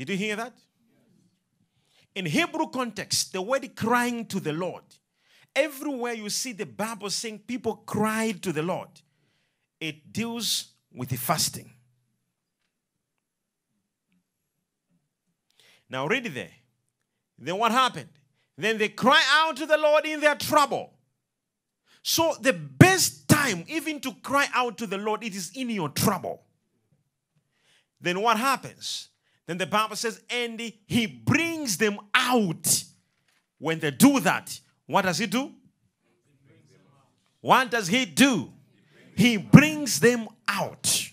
Did you hear that? In Hebrew context, the word crying to the Lord, everywhere you see the Bible saying people cried to the Lord, it deals with the fasting. Now read it there. Then what happened? Then they cry out to the Lord in their trouble. So the best time even to cry out to the Lord, it is in your trouble. Then what happens? Then the Bible says, and he brings them out. When they do that, what does he do? What does he do? He brings them out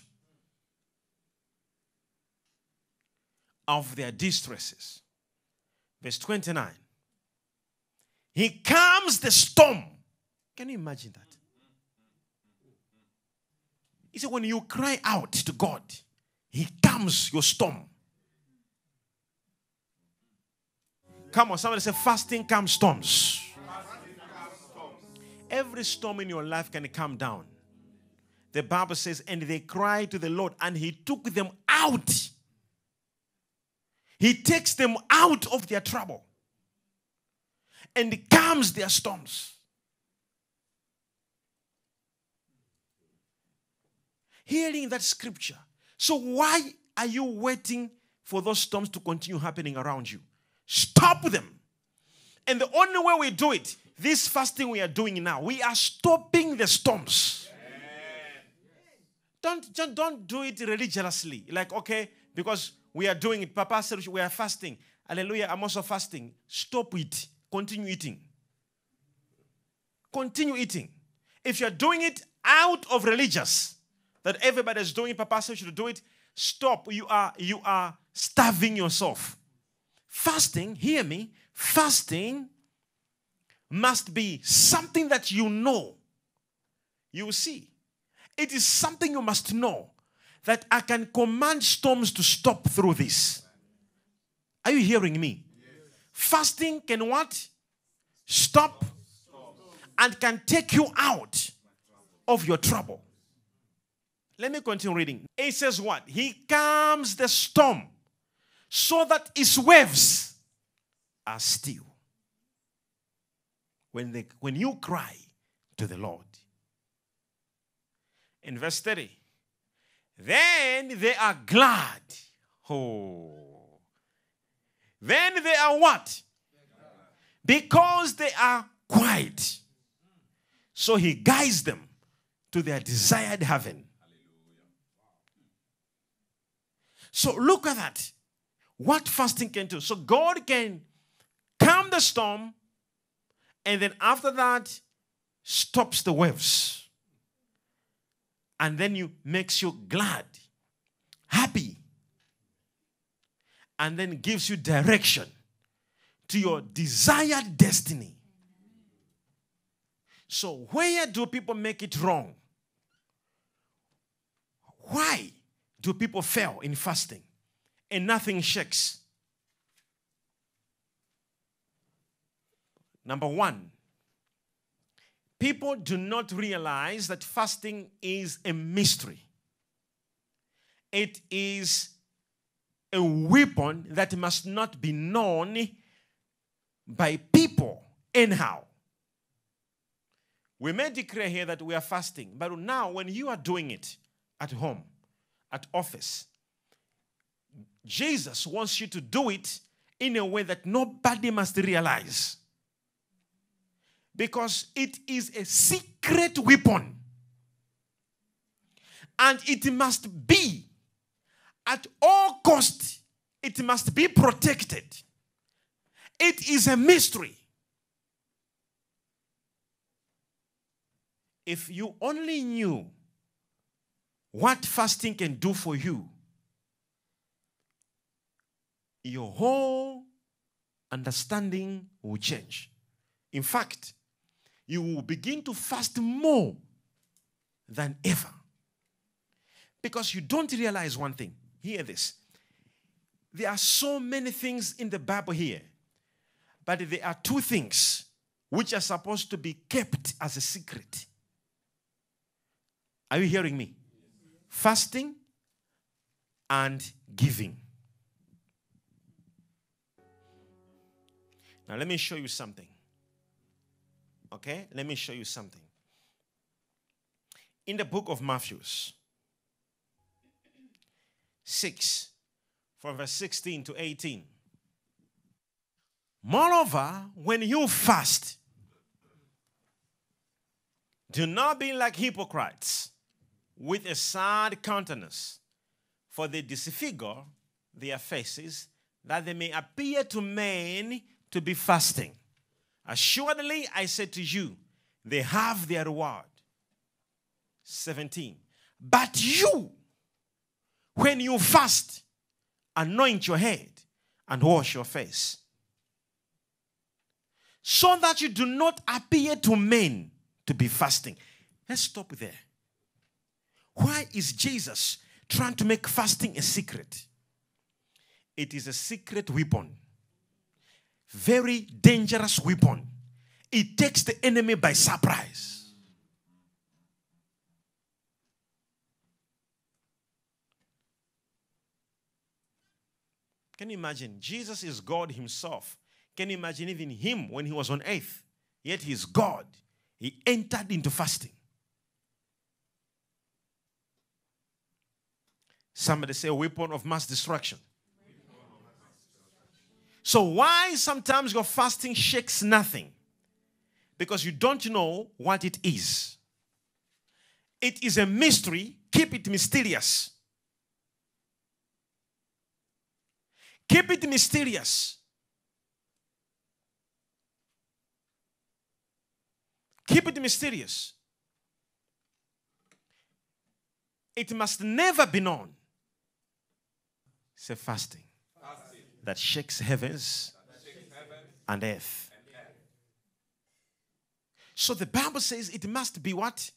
of their distresses. Verse 29. He calms the storm. Can you imagine that? He said, when you cry out to God, He calms your storm. Come on, somebody say, fasting calms storms. Every storm in your life can calm down. The Bible says, and they cried to the Lord, and He took them out. He takes them out of their trouble and calms their storms. Hearing that scripture. So, why are you waiting for those storms to continue happening around you? Stop them. And the only way we do it, this fasting we are doing now, we are stopping the storms. Don't, don't, don't do it religiously. Like, okay, because we are doing it. Papa said we are fasting. Hallelujah. I'm also fasting. Stop it. Continue eating. Continue eating. If you're doing it out of religious, that everybody is doing, Papa said you should do it, stop. You are you are starving yourself. Fasting, hear me, fasting must be something that you know. You see, it is something you must know that I can command storms to stop through this. Are you hearing me? Fasting can what? Stop and can take you out of your trouble. Let me continue reading. It says what? He calms the storm so that its waves are still. When, they, when you cry to the Lord. In verse 30, then they are glad. Oh. Then they are what? Because they are quiet. So he guides them to their desired heaven. So look at that. What fasting can do. So God can calm the storm and then after that stops the waves and then you makes you glad, happy, and then gives you direction to your desired destiny. So, where do people make it wrong? Why do people fail in fasting and nothing shakes? Number one, people do not realize that fasting is a mystery. It is a weapon that must not be known by people anyhow. We may declare here that we are fasting, but now when you are doing it at home, at office, Jesus wants you to do it in a way that nobody must realize because it is a secret weapon. And it must be at all cost it must be protected. It is a mystery. If you only knew what fasting can do for you, your whole understanding will change. In fact, you will begin to fast more than ever. Because you don't realize one thing. Hear this. There are so many things in the Bible here, but there are two things which are supposed to be kept as a secret. Are you hearing me? Fasting and giving. Now, let me show you something. Okay? Let me show you something. In the book of Matthew, 6, from verse 16 to 18. Moreover, when you fast, do not be like hypocrites with a sad countenance, for they disfigure their faces, that they may appear to men to be fasting. Assuredly, I say to you, they have their reward. 17. But you, when you fast, anoint your head and wash your face, so that you do not appear to men to be fasting. Let's stop there. Why is Jesus trying to make fasting a secret? It is a secret weapon, very dangerous weapon. It takes the enemy by surprise. Can you imagine? Jesus is God Himself. Can you imagine even Him when He was on earth? Yet He is God. He entered into fasting. Somebody say, weapon of mass destruction. So, why sometimes your fasting shakes nothing? Because you don't know what it is. It is a mystery. Keep it mysterious. Keep it mysterious. Keep it mysterious. It must never be known. Say fasting. That shakes heavens, and earth. So the Bible says it must be what?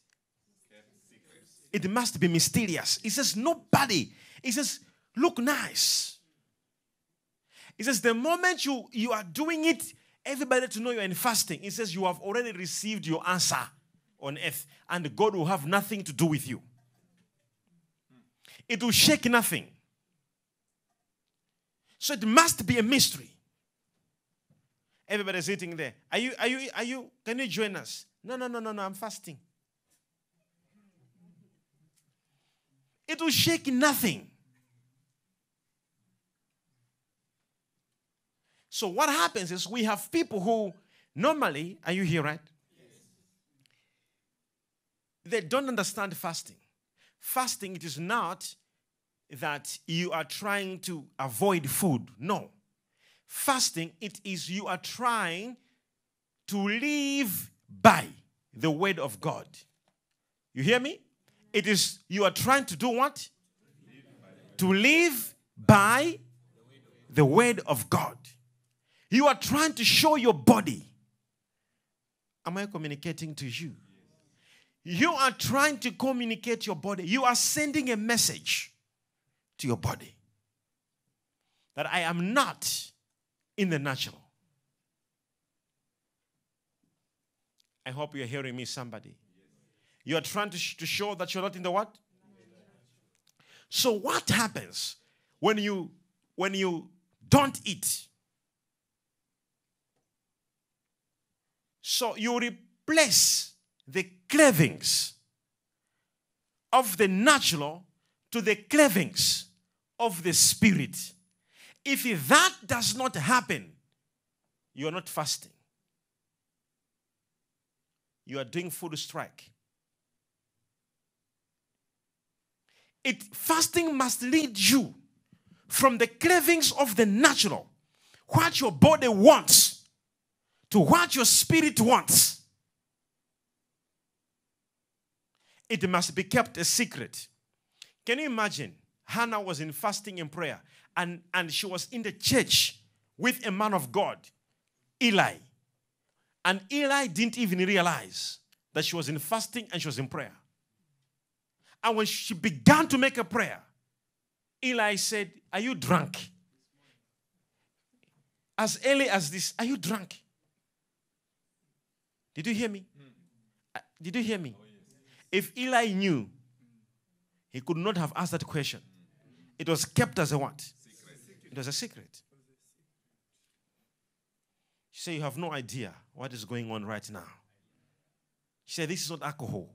It must be mysterious. It says nobody. It says look nice. It says the moment you, you are doing it, everybody to know you're in fasting. It says you have already received your answer on earth, and God will have nothing to do with you. It will shake nothing. So it must be a mystery. Everybody's sitting there. Are you, are you, are you, can you join us? No, no, no, no, no, I'm fasting. It will shake nothing. So what happens is we have people who normally, are you here, right? They don't understand fasting. Fasting, it is not that you are trying to avoid food. No. Fasting, it is you are trying to live by the word of God. You hear me? It is you are trying to do what? To live by the word of God. You are trying to show your body. Am I communicating to you? You are trying to communicate your body. You are sending a message to your body that I am not in the natural. I hope you're hearing me, somebody. You are trying to, sh- to show that you're not in the what? So what happens when you when you don't eat? So you replace the cravings of the natural to the cravings of the spirit. If that does not happen, you are not fasting. You are doing food strike. It fasting must lead you from the cravings of the natural, what your body wants, to what your spirit wants. It must be kept a secret. Can you imagine? Hannah was in fasting and prayer, and, and she was in the church with a man of God, Eli. And Eli didn't even realize that she was in fasting and she was in prayer. And when she began to make a prayer, Eli said, Are you drunk? As early as this, are you drunk? Did you hear me? Uh, did you hear me? If Eli knew, he could not have asked that question. It was kept as a what? It was a secret. She said, You have no idea what is going on right now. She said, This is not alcohol.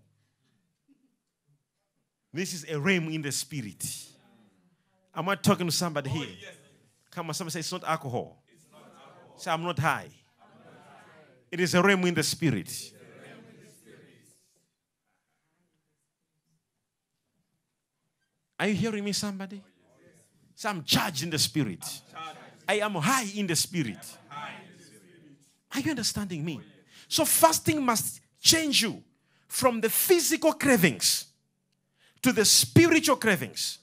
This is a realm in the spirit. Am I talking to somebody here? Come on, somebody say it's not alcohol. Say, I'm not high. It is a realm in the spirit. Are you hearing me, somebody? Say, I'm charged in the spirit. I am high in the spirit. Are you understanding me? So, fasting must change you from the physical cravings to the spiritual cravings.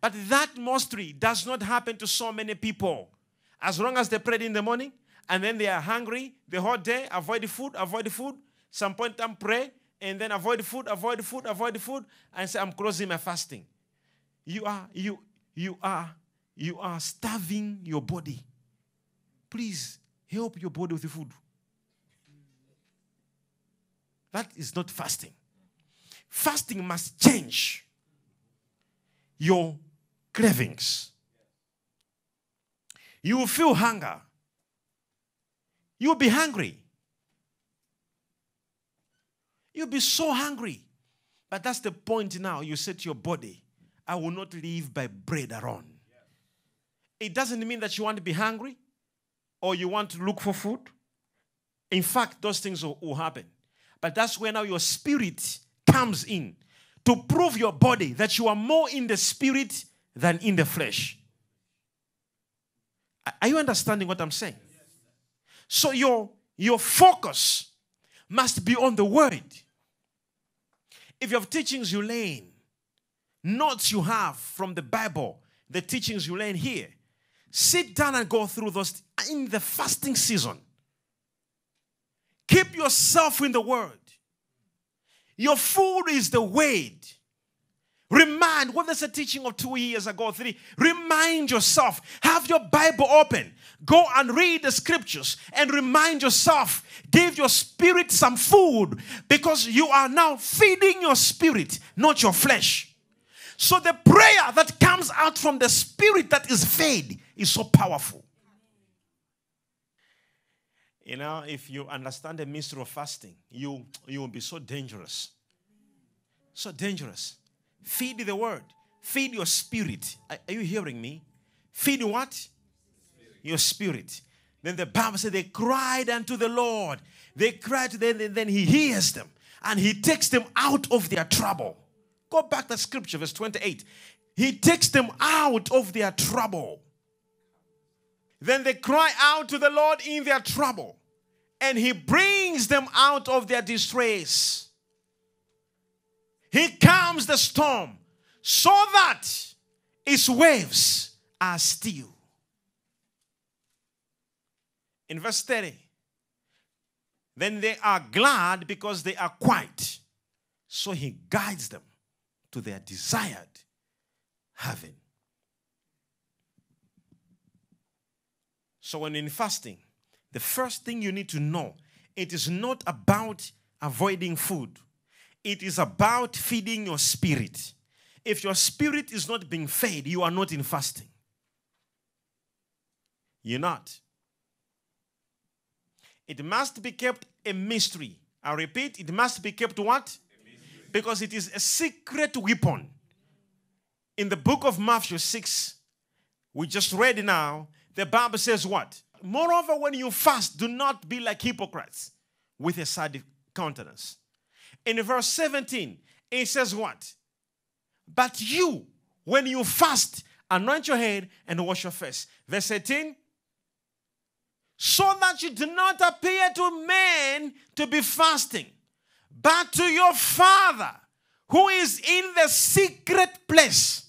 But that mostly does not happen to so many people. As long as they prayed in the morning and then they are hungry the whole day, avoid food, avoid food. Some point time pray and then avoid food, avoid food, avoid food, and say, I'm closing my fasting. You are, you, you are, you are starving your body. Please help your body with food. That is not fasting. Fasting must change your cravings. You will feel hunger. You will be hungry. You'll be so hungry. But that's the point now. You to your body, I will not live by bread alone. It doesn't mean that you want to be hungry or you want to look for food. In fact, those things will, will happen. But that's where now your spirit comes in to prove your body that you are more in the spirit than in the flesh. Are you understanding what I'm saying? So your, your focus must be on the word. If you have teachings you learn, notes you have from the Bible, the teachings you learn here, sit down and go through those in the fasting season. Keep yourself in the word. Your food is the word. Remind, what is a teaching of two years ago, three? Remind yourself. Have your Bible open. Go and read the scriptures and remind yourself. Give your spirit some food because you are now feeding your spirit, not your flesh. So the prayer that comes out from the spirit that is fed is so powerful. You know, if you understand the mystery of fasting, you, you will be so dangerous. So dangerous. Feed the word. Feed your spirit. Are, are you hearing me? Feed what? Spirit. Your spirit. Then the Bible said they cried unto the Lord. They cried then, them, and then he hears them. And he takes them out of their trouble. Go back to scripture, verse 28. He takes them out of their trouble. Then they cry out to the Lord in their trouble, and He brings them out of their distress. He calms the storm so that its waves are still. In verse 30, then they are glad because they are quiet. So he guides them to their desired heaven. So, when in fasting, the first thing you need to know it is not about avoiding food, it is about feeding your spirit. If your spirit is not being fed, you are not in fasting. You're not. It must be kept a mystery. I repeat, it must be kept what? Because it is a secret weapon. In the book of Matthew 6, we just read now, the Bible says what? Moreover, when you fast, do not be like hypocrites with a sad countenance. In verse 17, it says what? But you, when you fast, anoint your head and wash your face. Verse 18, so that you do not appear to men to be fasting, but to your Father who is in the secret place.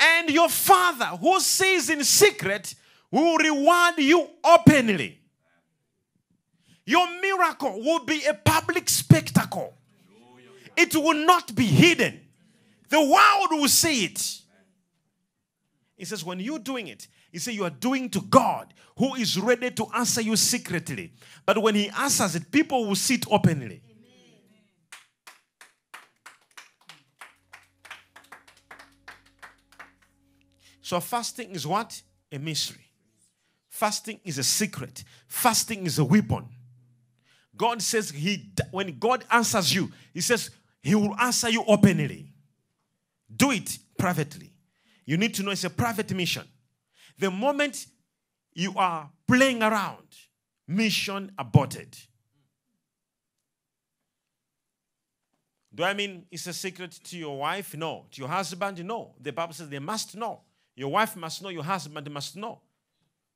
And your Father who sees in secret will reward you openly. Your miracle will be a public spectacle. It will not be hidden. The world will see it. He says, when you're doing it, he says you are doing to God who is ready to answer you secretly. But when he answers it, people will see it openly. So fasting is what? a mystery. Fasting is a secret. Fasting is a weapon. God says he when God answers you, he says he will answer you openly. Do it privately. You need to know it's a private mission. The moment you are playing around, mission aborted. Do I mean it's a secret to your wife? No. To your husband? No. The Bible says they must know. Your wife must know, your husband must know.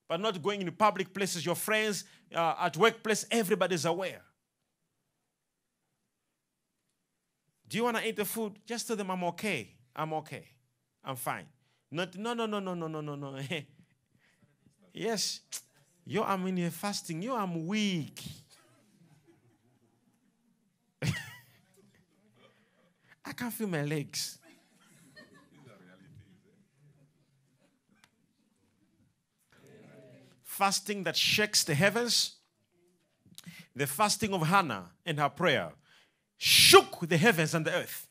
But not going in public places, your friends, uh, at workplace, everybody's aware. Do you want to eat the food? Just tell them I'm okay. I'm okay. I'm fine. Not, no, no, no, no, no, no, no, no. yes. You, I'm in a fasting. You, I'm weak. I can't feel my legs. fasting that shakes the heavens. The fasting of Hannah and her prayer shook the heavens and the earth.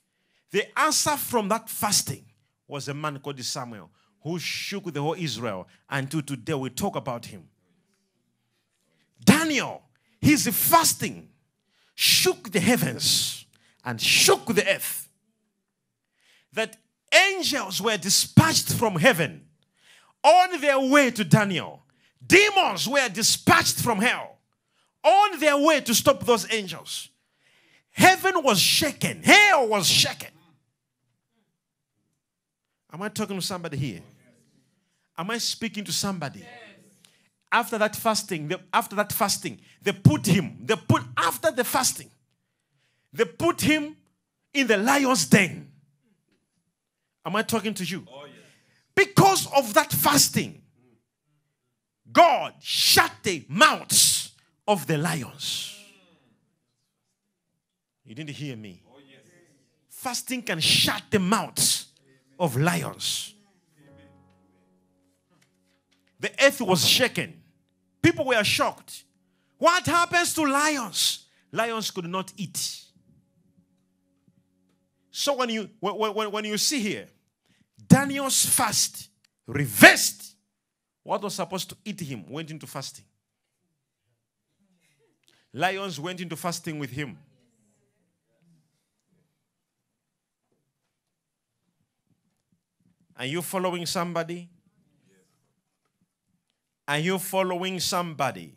The answer from that fasting was a man called Samuel who shook the whole Israel. Until today we talk about him. Daniel, his fasting shook the heavens and shook the earth. That angels were dispatched from heaven on their way to Daniel Demons were dispatched from hell on their way to stop those angels. Heaven was shaken, hell was shaken. Am I talking to somebody here? Am I speaking to somebody? After that fasting, they, after that fasting, they put him, they put after the fasting, they put him in the lion's den. Am I talking to you? Oh, yes. Because of that fasting, God shut the mouths of the lions. You didn't hear me. Oh, fasting can shut the mouths of lions. The earth was shaken. People were shocked. What happens to lions? Lions could not eat. So when you when, when, when you see here, Daniel's fast reversed what was supposed to eat him went into fasting. Lions went into fasting with him. Are you following somebody? Are you following somebody?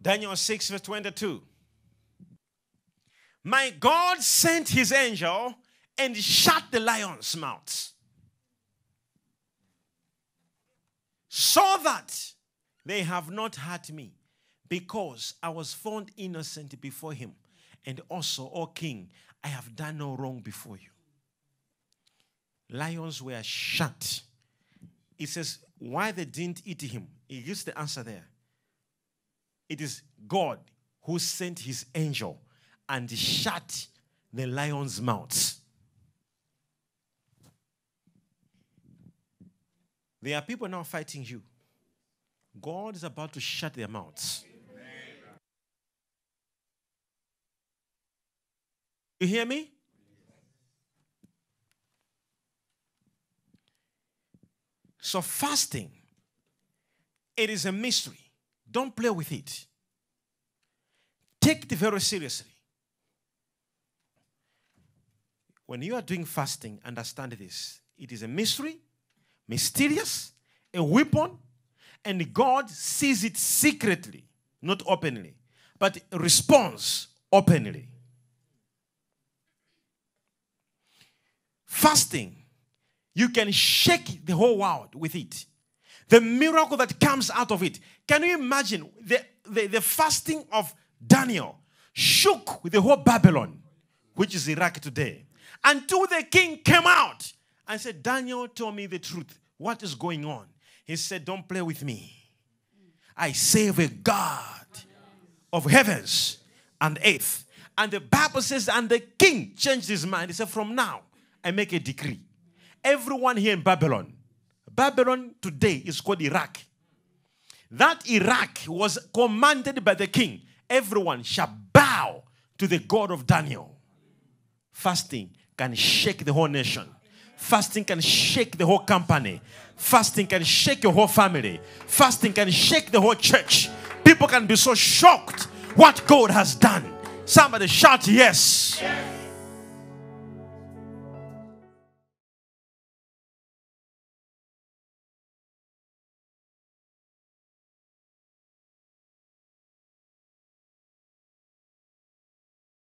Daniel 6, verse 22. My God sent his angel and shut the lions' mouths. So that they have not hurt me, because I was found innocent before him. And also, O king, I have done no wrong before you. Lions were shut. It says, why they didn't eat him? He gives the answer there. It is God who sent his angel and shut the lions' mouths. There are people now fighting you. God is about to shut their mouths. You hear me? So, fasting, it is a mystery. Don't play with it. Take it very seriously. When you are doing fasting, understand this it is a mystery mysterious, a weapon, and God sees it secretly, not openly, but responds openly. Fasting, you can shake the whole world with it. The miracle that comes out of it. Can you imagine the, the, the fasting of Daniel shook the whole Babylon, which is Iraq today, until the king came out and said, Daniel told me the truth. What is going on? He said, Don't play with me. I serve a God of heavens and earth. And the Bible says, and the king changed his mind. He said, From now, I make a decree. Everyone here in Babylon, Babylon today is called Iraq. That Iraq was commanded by the king. Everyone shall bow to the God of Daniel. Fasting can shake the whole nation. Fasting can shake the whole company. Fasting can shake your whole family. Fasting can shake the whole church. People can be so shocked what God has done. Somebody shout yes.